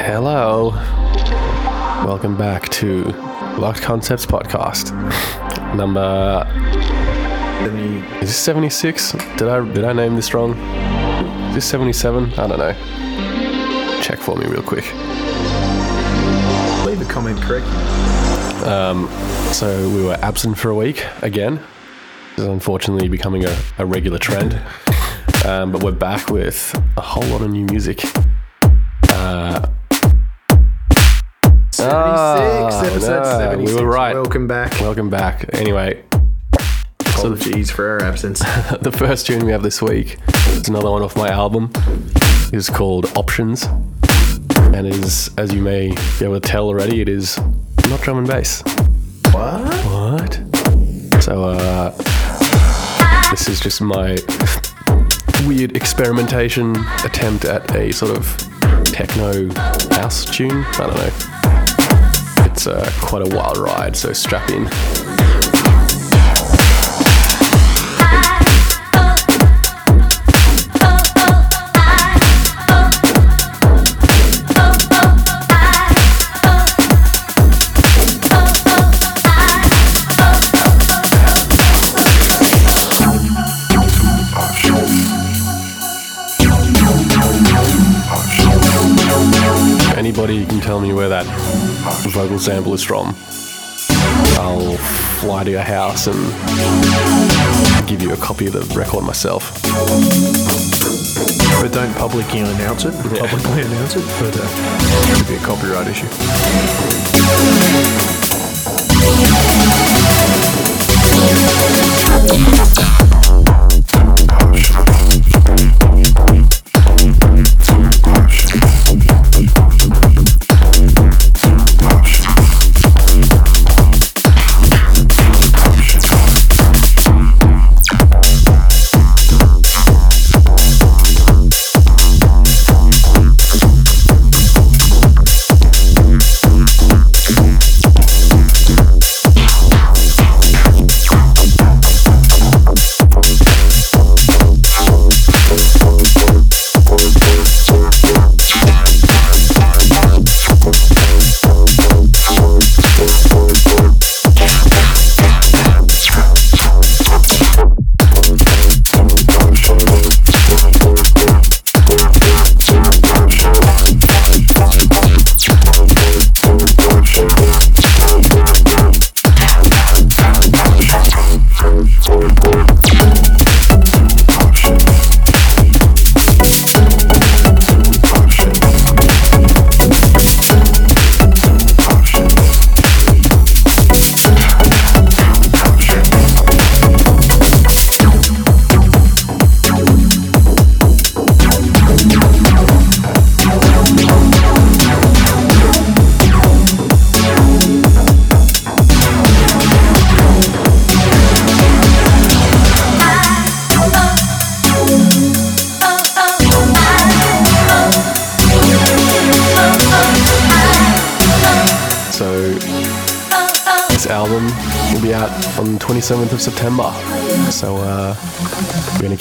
Hello. Welcome back to Locked Concepts Podcast. Number is this 76? Did I did I name this wrong? Is this 77? I don't know. Check for me real quick. Leave a comment correct. Um, so we were absent for a week again. This is unfortunately becoming a, a regular trend. Um, but we're back with a whole lot of new music. 76, Ah, episode no, 76. we were right. Welcome back. Welcome back. Anyway, Apologies for our absence. the first tune we have this week is another one off my album. It's called Options, and is, as you may be able to tell already, it is not drum and bass. what? What? So, uh, this is just my weird experimentation attempt at a sort of techno house tune. I don't know. It's uh, quite a wild ride, so strap in. Tell me where that vocal sample is from. I'll fly to your house and give you a copy of the record myself. But don't publicly announce it. Publicly announce it, but uh, it could be a copyright issue.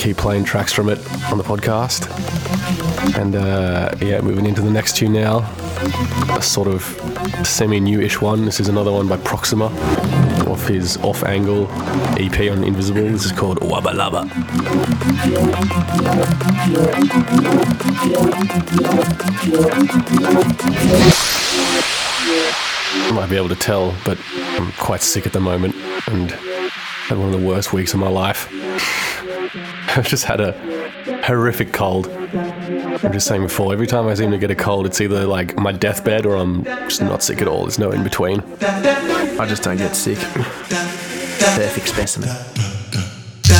Keep playing tracks from it on the podcast. And uh, yeah, moving into the next tune now, a sort of semi-newish one. This is another one by Proxima off his off-angle EP on Invisible. This is called Wubba Lubba. You might be able to tell, but I'm quite sick at the moment and had one of the worst weeks of my life. I've just had a horrific cold. I'm just saying before, every time I seem to get a cold, it's either like my deathbed or I'm just not sick at all. There's no in between. I just don't get sick. Perfect specimen.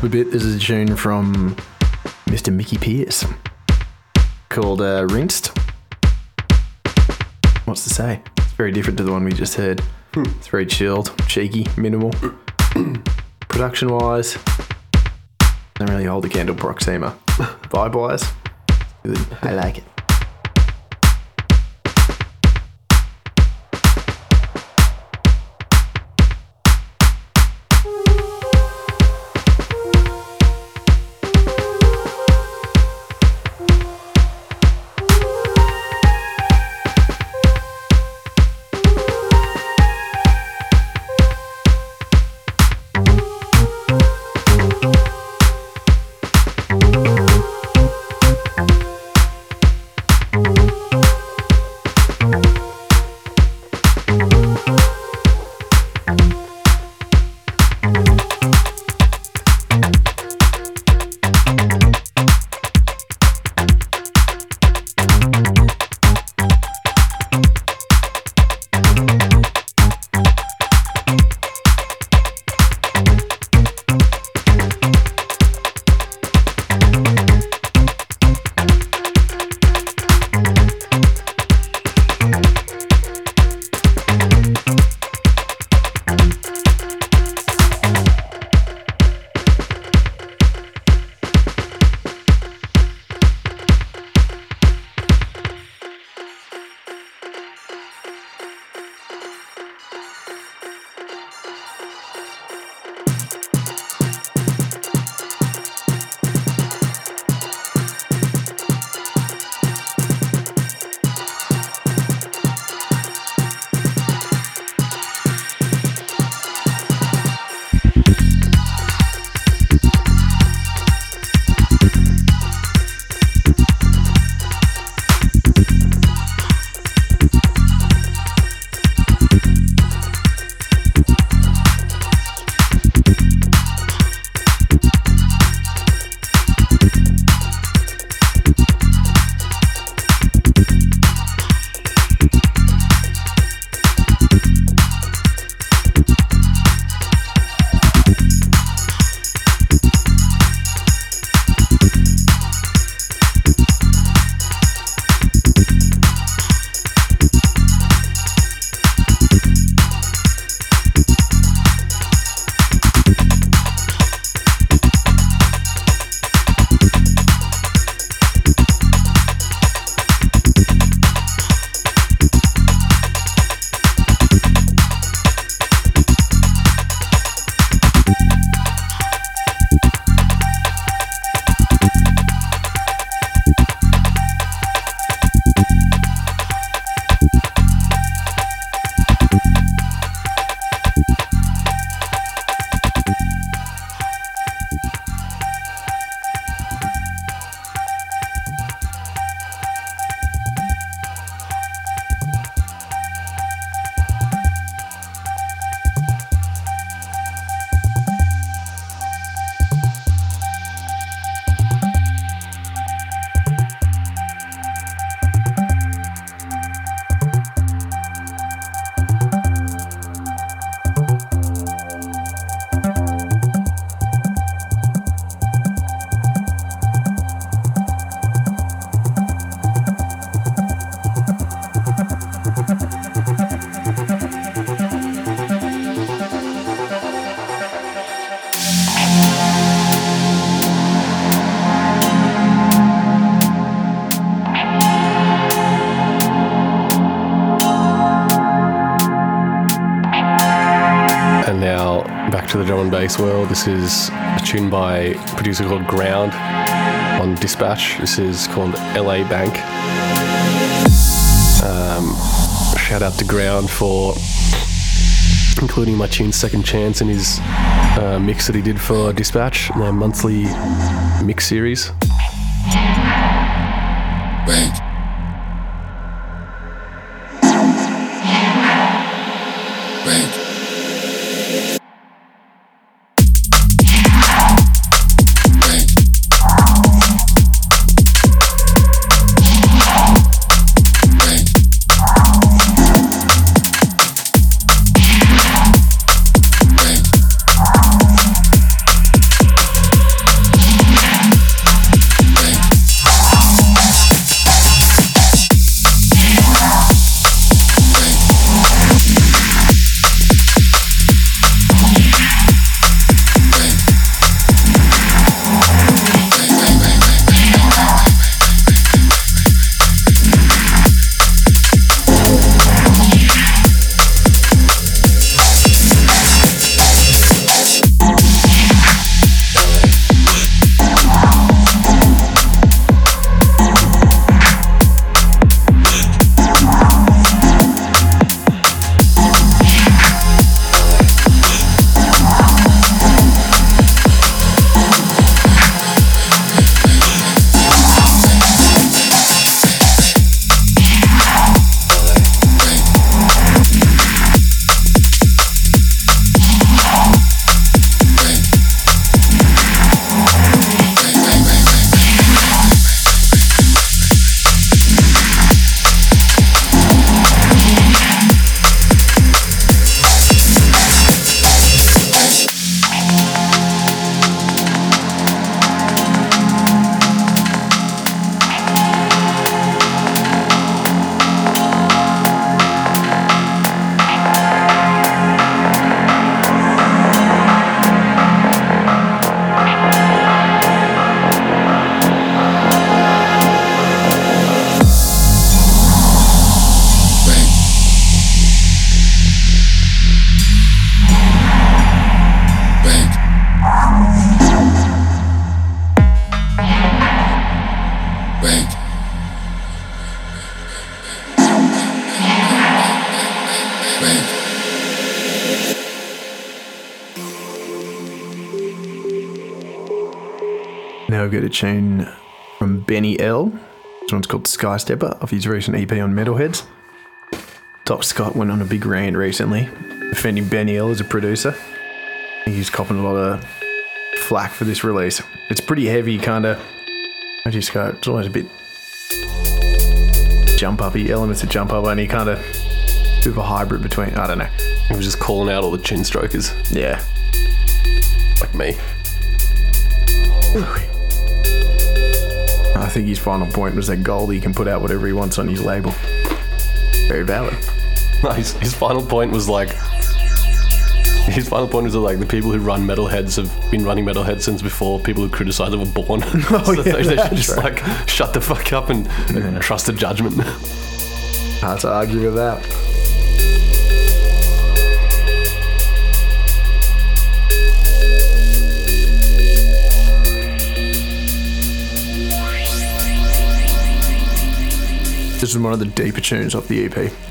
up a bit, this is a tune from Mr. Mickey Pearce called uh, Rinsed. What's to say? It's very different to the one we just heard. It's very chilled, cheeky, minimal. Production wise, don't really hold a candle Proxima. Vibe wise. I like it. To world. This is a tune by a producer called Ground on Dispatch. This is called LABank. Um, shout out to Ground for including my tune Second Chance in his uh, mix that he did for Dispatch, their monthly mix series. Tune from Benny L. This one's called Skysteppa off his recent EP on Metalheadz. Doc Scott went on a big rant recently, defending Benny L as a producer. He's copping a lot of flack for this release. It's pretty heavy, kind of. I just go, it's almost a bit jump uppy, elements of jump up, and he kind of bit of a hybrid between, I don't know. He was just calling out all the chin strokers, Yeah. like me. I think his final point was that Goldie can put out whatever he wants on his label. Very valid. No, his, his final point was like. His final point was that, like the people who run Metalheadz have been running Metalheadz since before people who criticize them were born. Oh, so yeah, they, they should just right. like shut the fuck up and, and trust the judgment. Hard to argue with that. This is one of the deeper tunes off the EP.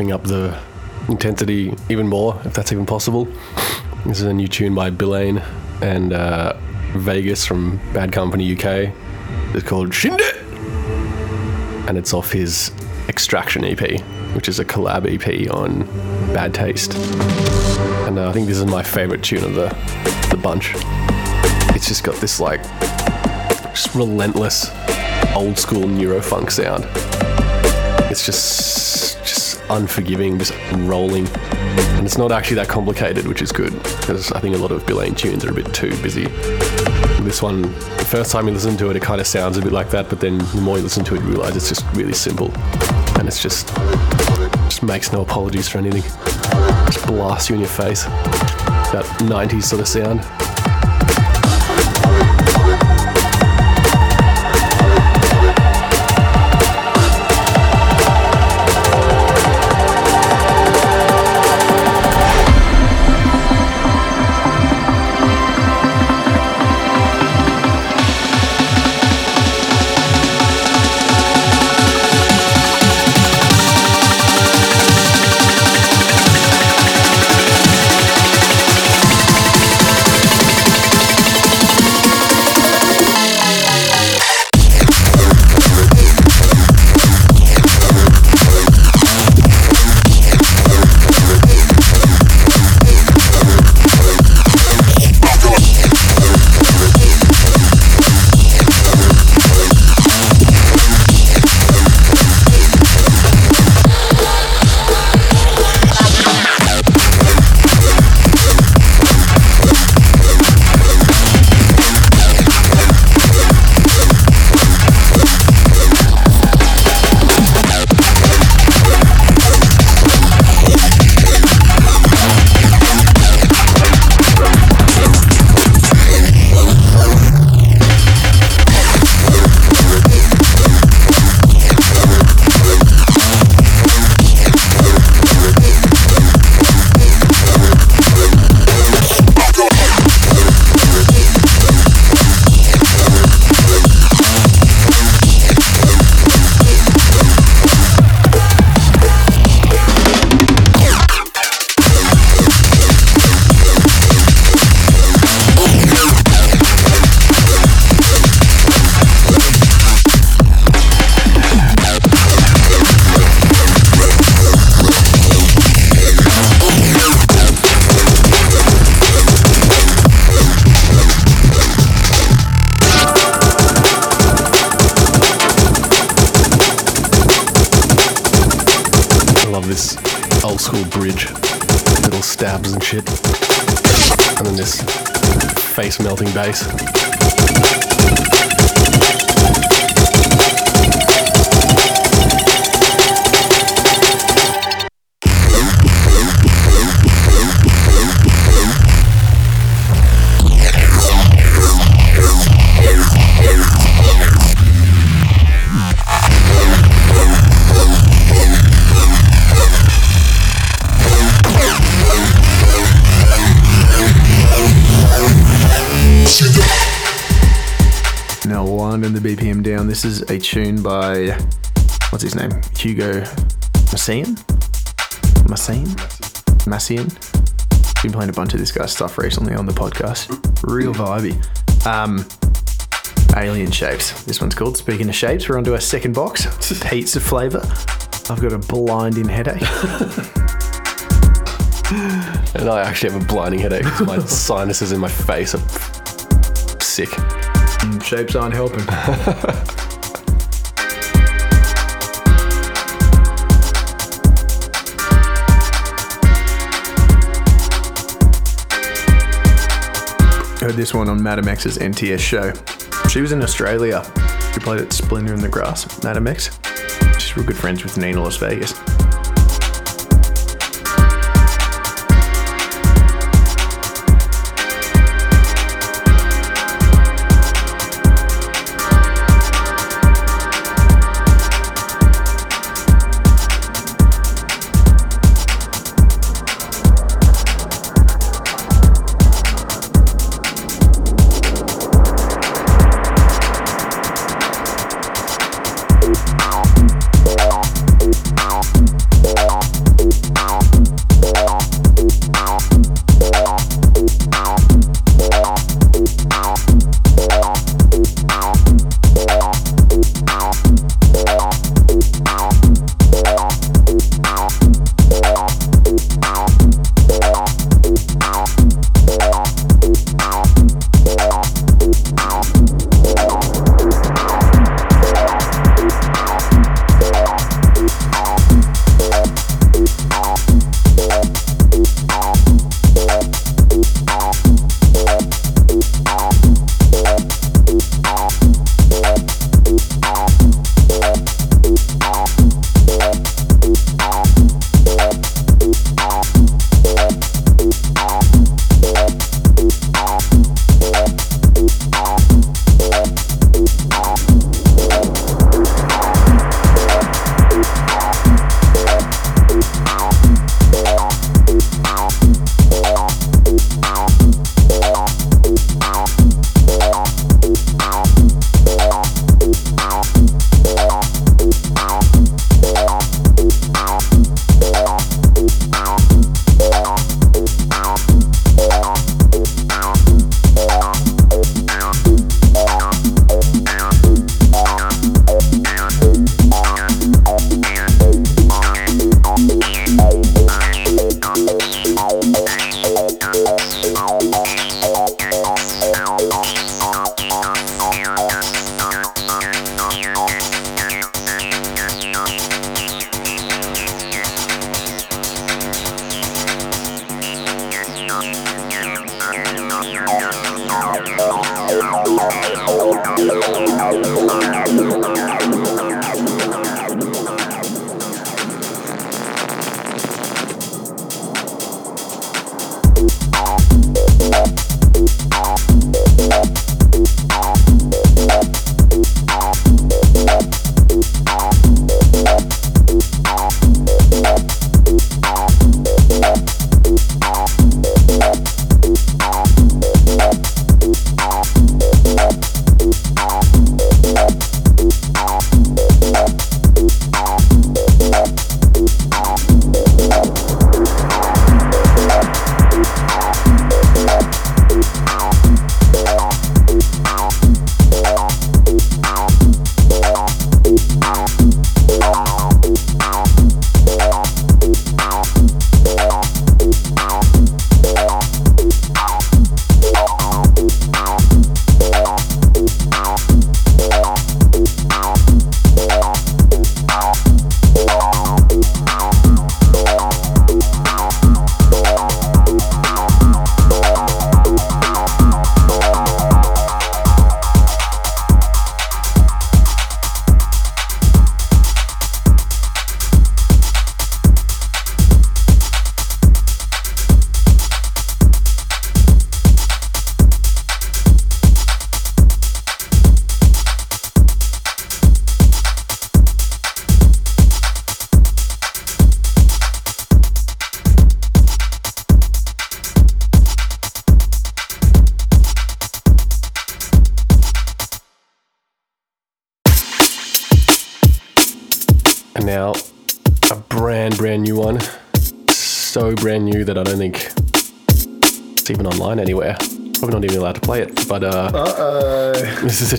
Up the intensity even more, if that's even possible. This is a new tune by Billain and uh, Vegas from Bad Company UK. It's called Shinde! And it's off his Extraction EP, which is a collab EP on Bad Taste. And uh, I think this is my favorite tune of the, the bunch. It's just got this like just relentless old school neurofunk sound. It's just unforgiving, just rolling. And it's not actually that complicated, which is good because I think a lot of Billain tunes are a bit too busy. This one, the first time you listen to it, it kind of sounds a bit like that, but then the more you listen to it, you realize it's just really simple. And it's just, just makes no apologies for anything. Just blasts you in your face. That 90s sort of sound. This is a tune by what's his name? Hugo Massien? Massien? Massien? Been playing a bunch of this guy's stuff recently on the podcast. Real vibey. Um, Alien Shapes. This one's called. Speaking of shapes, we're onto our second box. Pizza flavour. I've got a blinding headache. and I actually have a blinding headache because my sinuses in my face are sick. Mm, shapes aren't helping. Heard this one on Madam X's NTS show. She was in Australia. She played at Splendour in the Grass, Madam X. She's real good friends with Nina Las Vegas.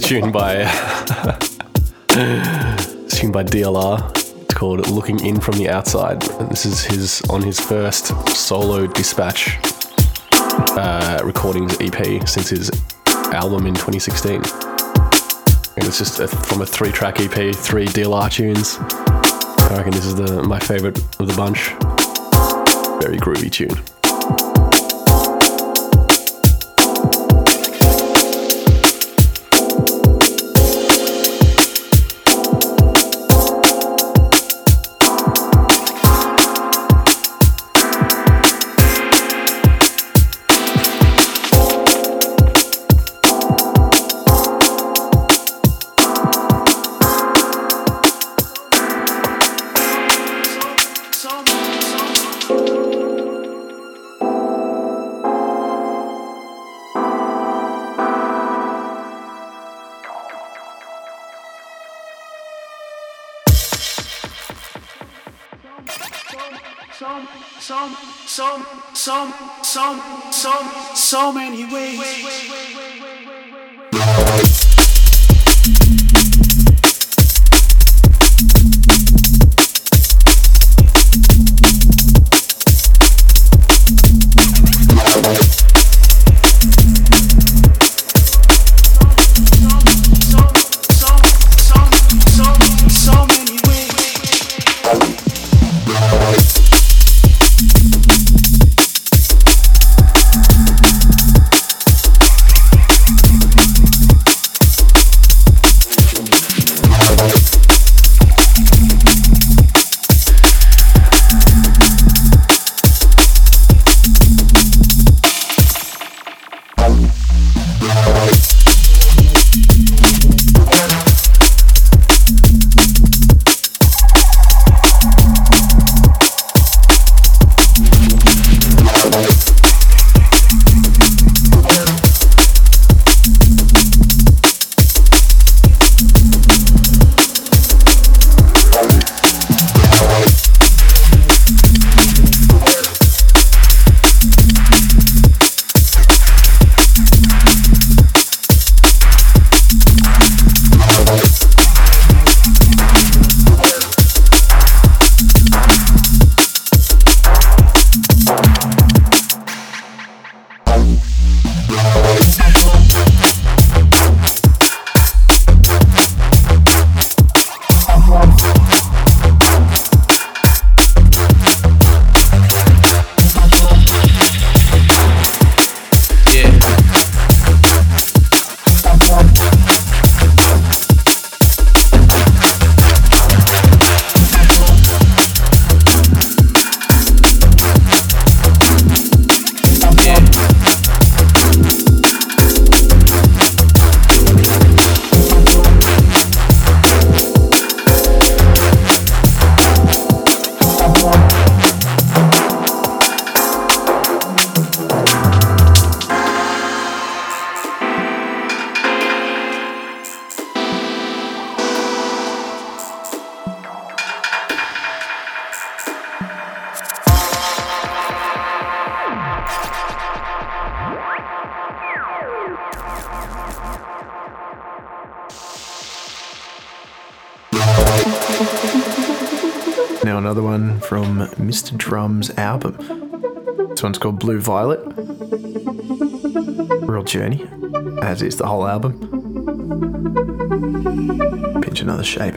Tune by tune by DLR. It's called "Looking In From the Outside," and this is his on his first solo Dispatch uh, recordings EP since his album in 2016. And it's just a, from a three-track EP, three DLR tunes. I reckon this is the my favorite of the bunch. Very groovy tune. Now another one from Mr. Djrum's album. This one's called Blue Violet. Real journey, as is the whole album. Pinch another shape.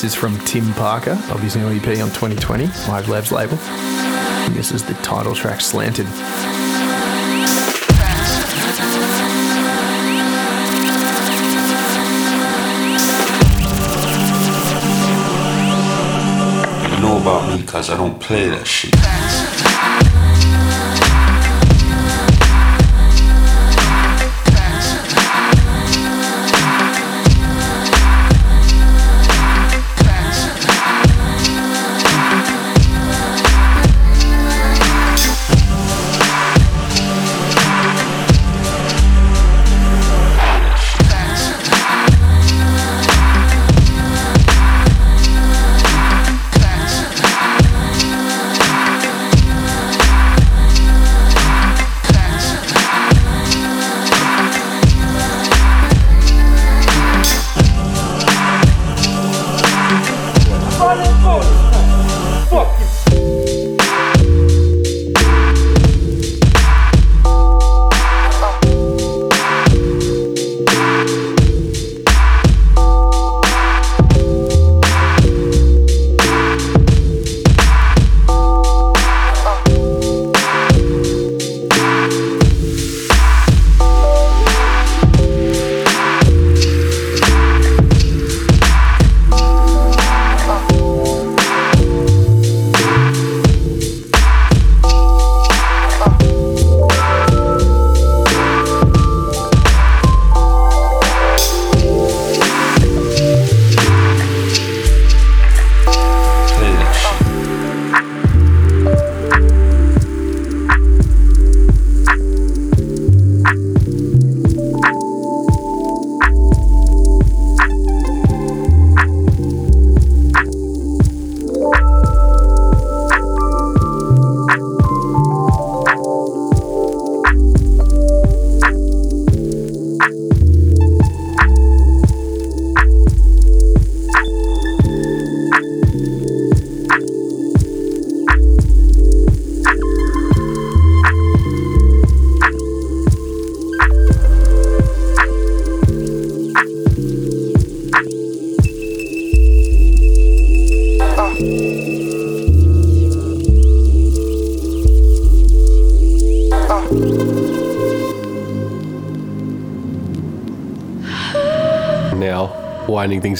This is from Tim Parker of his new EP on 2020, Live Labs label. And this is the title track, Slanted. You know about me because I don't play that shit.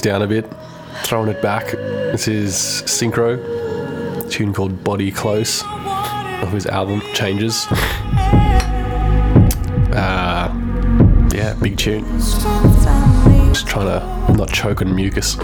Things down a bit, throwing it back. This is Synkro, a tune called Body Close of his album Changes. uh, yeah, big tune. Just trying to not choke on mucus.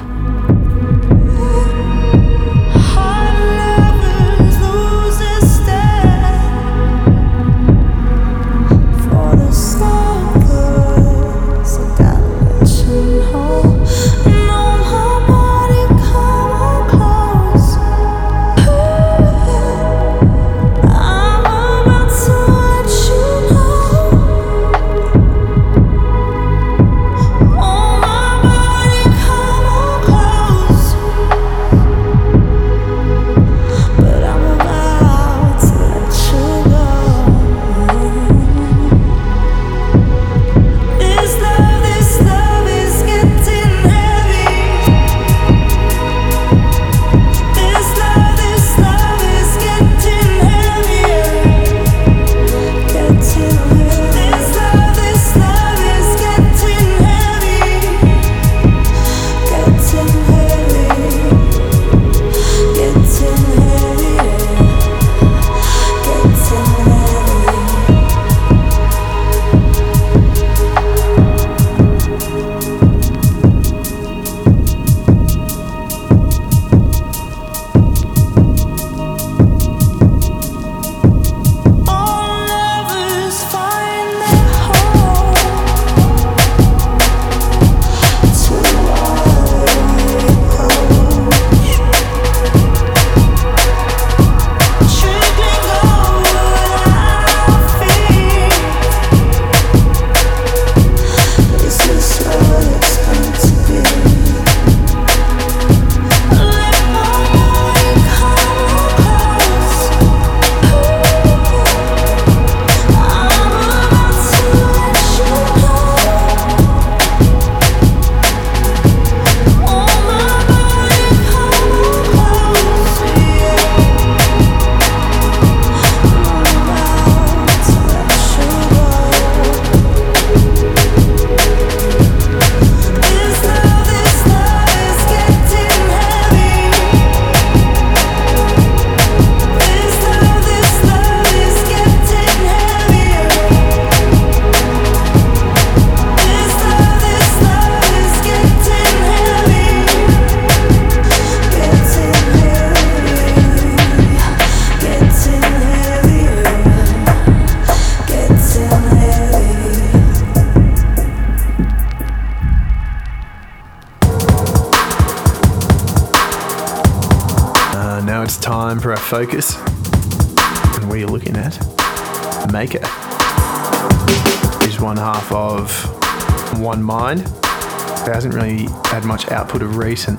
Recent.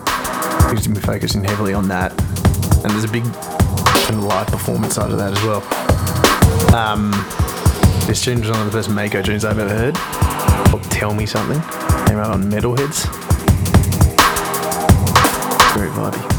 He's been focusing heavily on that. And there's a big kind of live performance side of that as well. Um, this tune was one of the first Mako tunes I've ever heard. Called Tell Me Something. Came out on Metalheadz. Very vibey.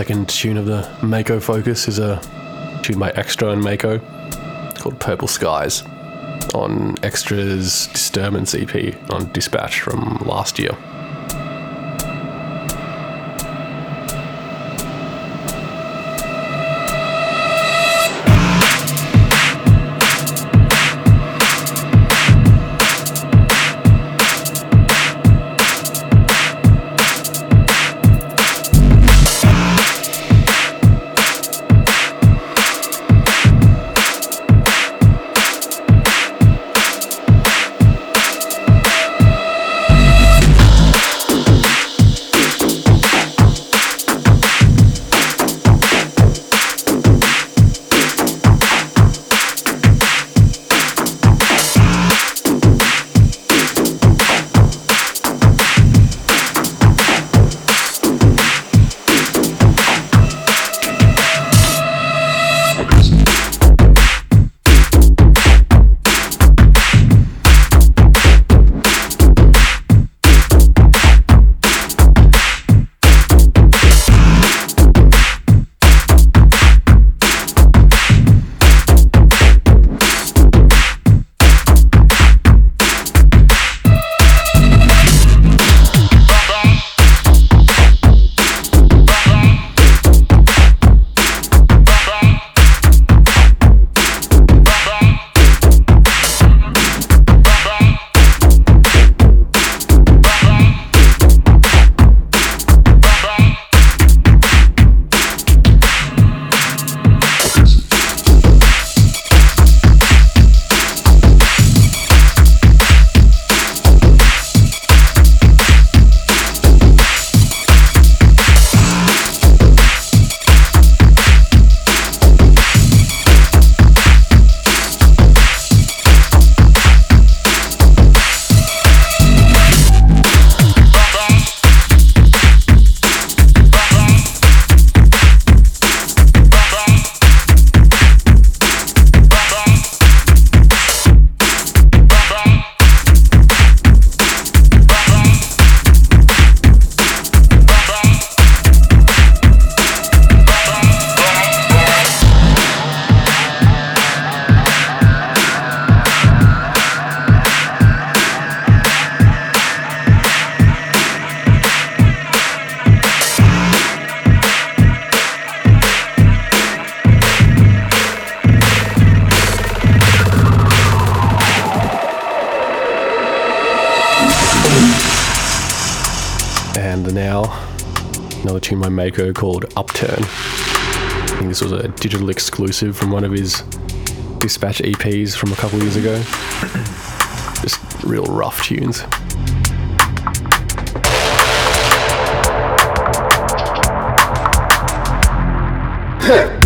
Second tune of the Mako Focus is a tune by Xtrah and Mako called Purple Skies on Xtrah's Disturbance EP on Dispatch from last year. digital exclusive from one of his Dispatch EPs from a couple years ago. Just real rough tunes. Huh.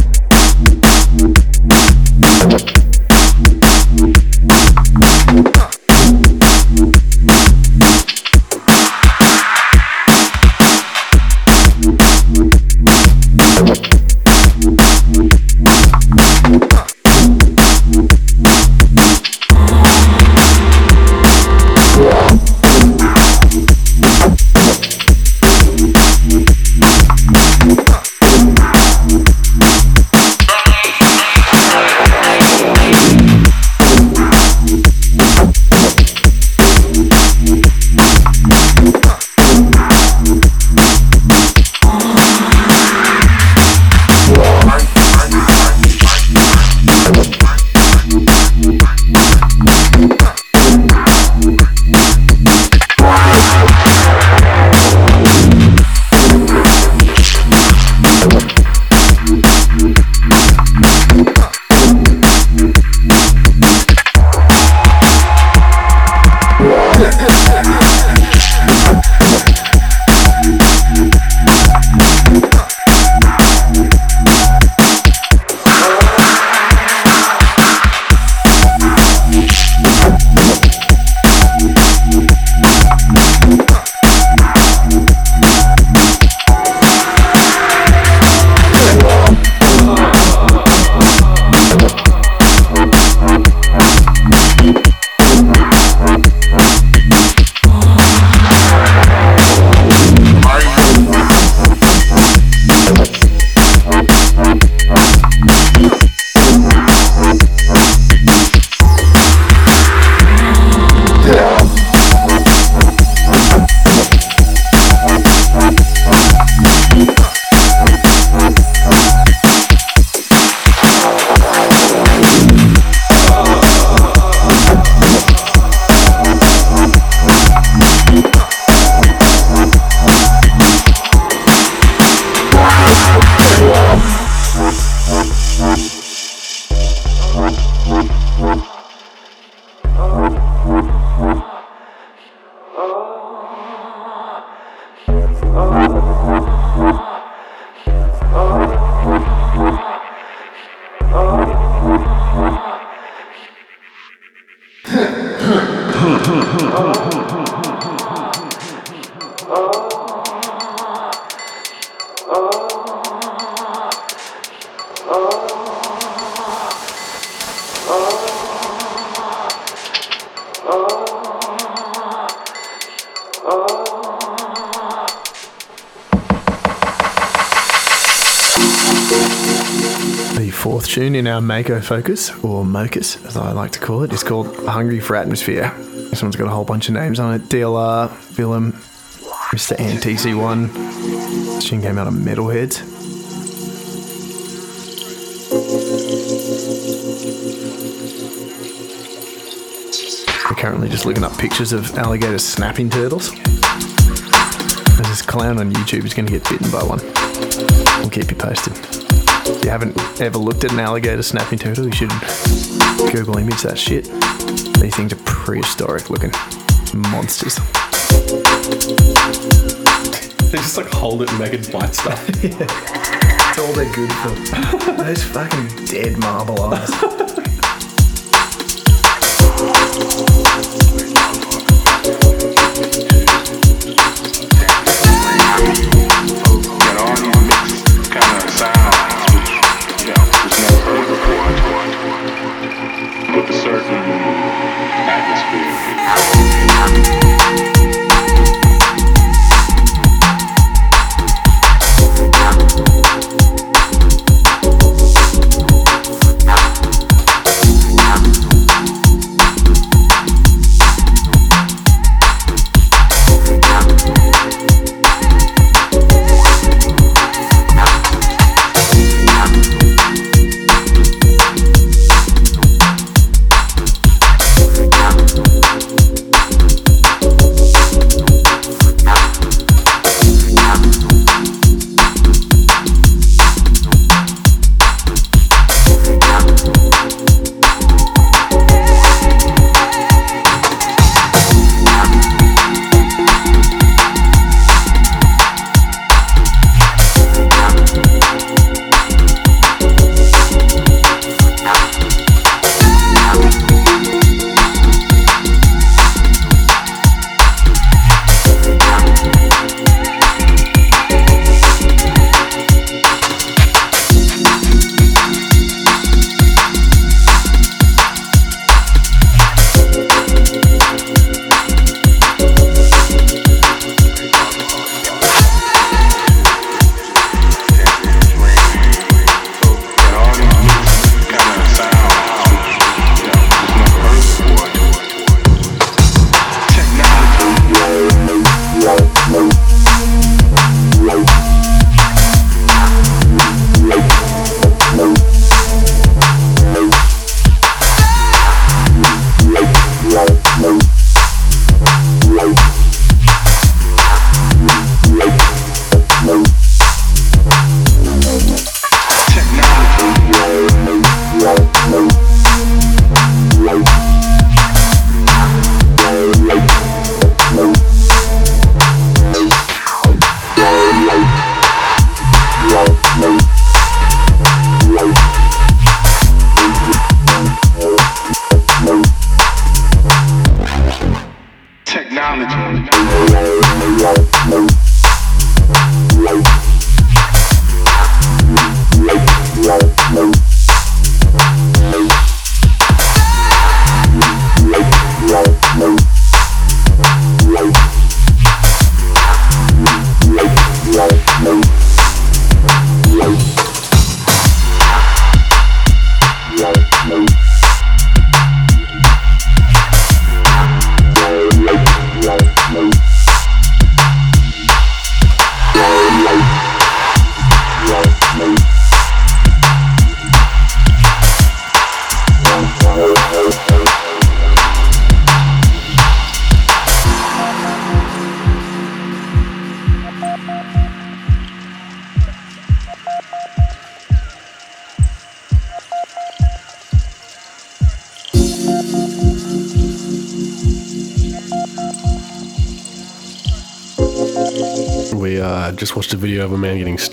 Mako focus, or Mocus as I like to call it, is called Hungry for Atmosphere. This one's got a whole bunch of names on it DLR, Villem, Mr. Ant TC1. This tune came out of Metalheadz. We're currently just looking up pictures of alligator snapping turtles. There's this clown on YouTube is going to get bitten by one. We'll keep you posted. If you haven't ever looked at an alligator snapping turtle, you should Google image that shit. These things are prehistoric looking monsters. They just like hold it and make it bite stuff. That's all they're good for. Those fucking dead marble eyes.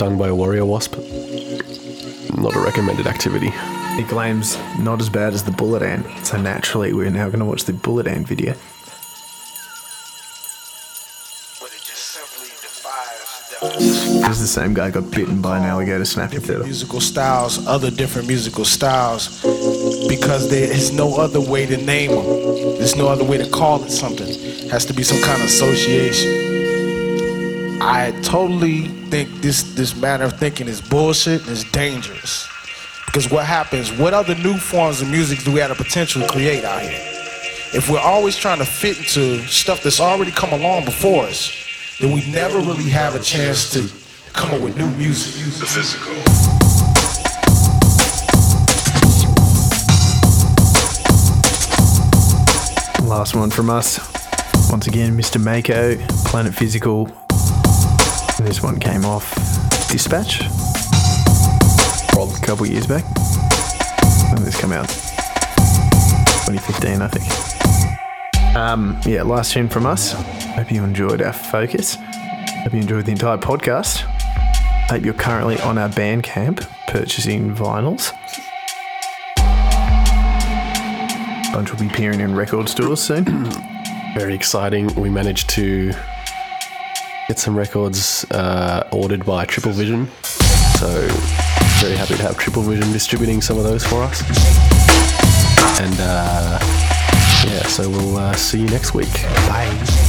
stung by a warrior wasp. Not a recommended activity. He claims not as bad as the bullet ant. So naturally, we're now going to watch the bullet ant video. This is the same guy got bitten by an alligator snapping turtle. musical styles, other different musical styles. because there is no other way to name them. There's no other way to call it something. has to be some kind of association. I totally think this this manner of thinking is bullshit and is dangerous. Because what happens? What other new forms of music do we have the potential to create out here? If we're always trying to fit into stuff that's already come along before us, then we never really have a chance to come up with new music. The physical. Last one from us. Once again, Mr. Mako, Planet Physical. And this one came off Dispatch. Probably. a couple years back. When this come out? 2015, I think. Um, yeah, last tune from us. Hope you enjoyed our focus. Hope you enjoyed the entire podcast. Hope you're currently on our Bandcamp purchasing vinyls. Bunch will be appearing in record stores soon. Very exciting. We managed to get some records uh, ordered by Triple Vision. So, very happy to have Triple Vision distributing some of those for us. And uh, yeah, so we'll uh, see you next week. Bye.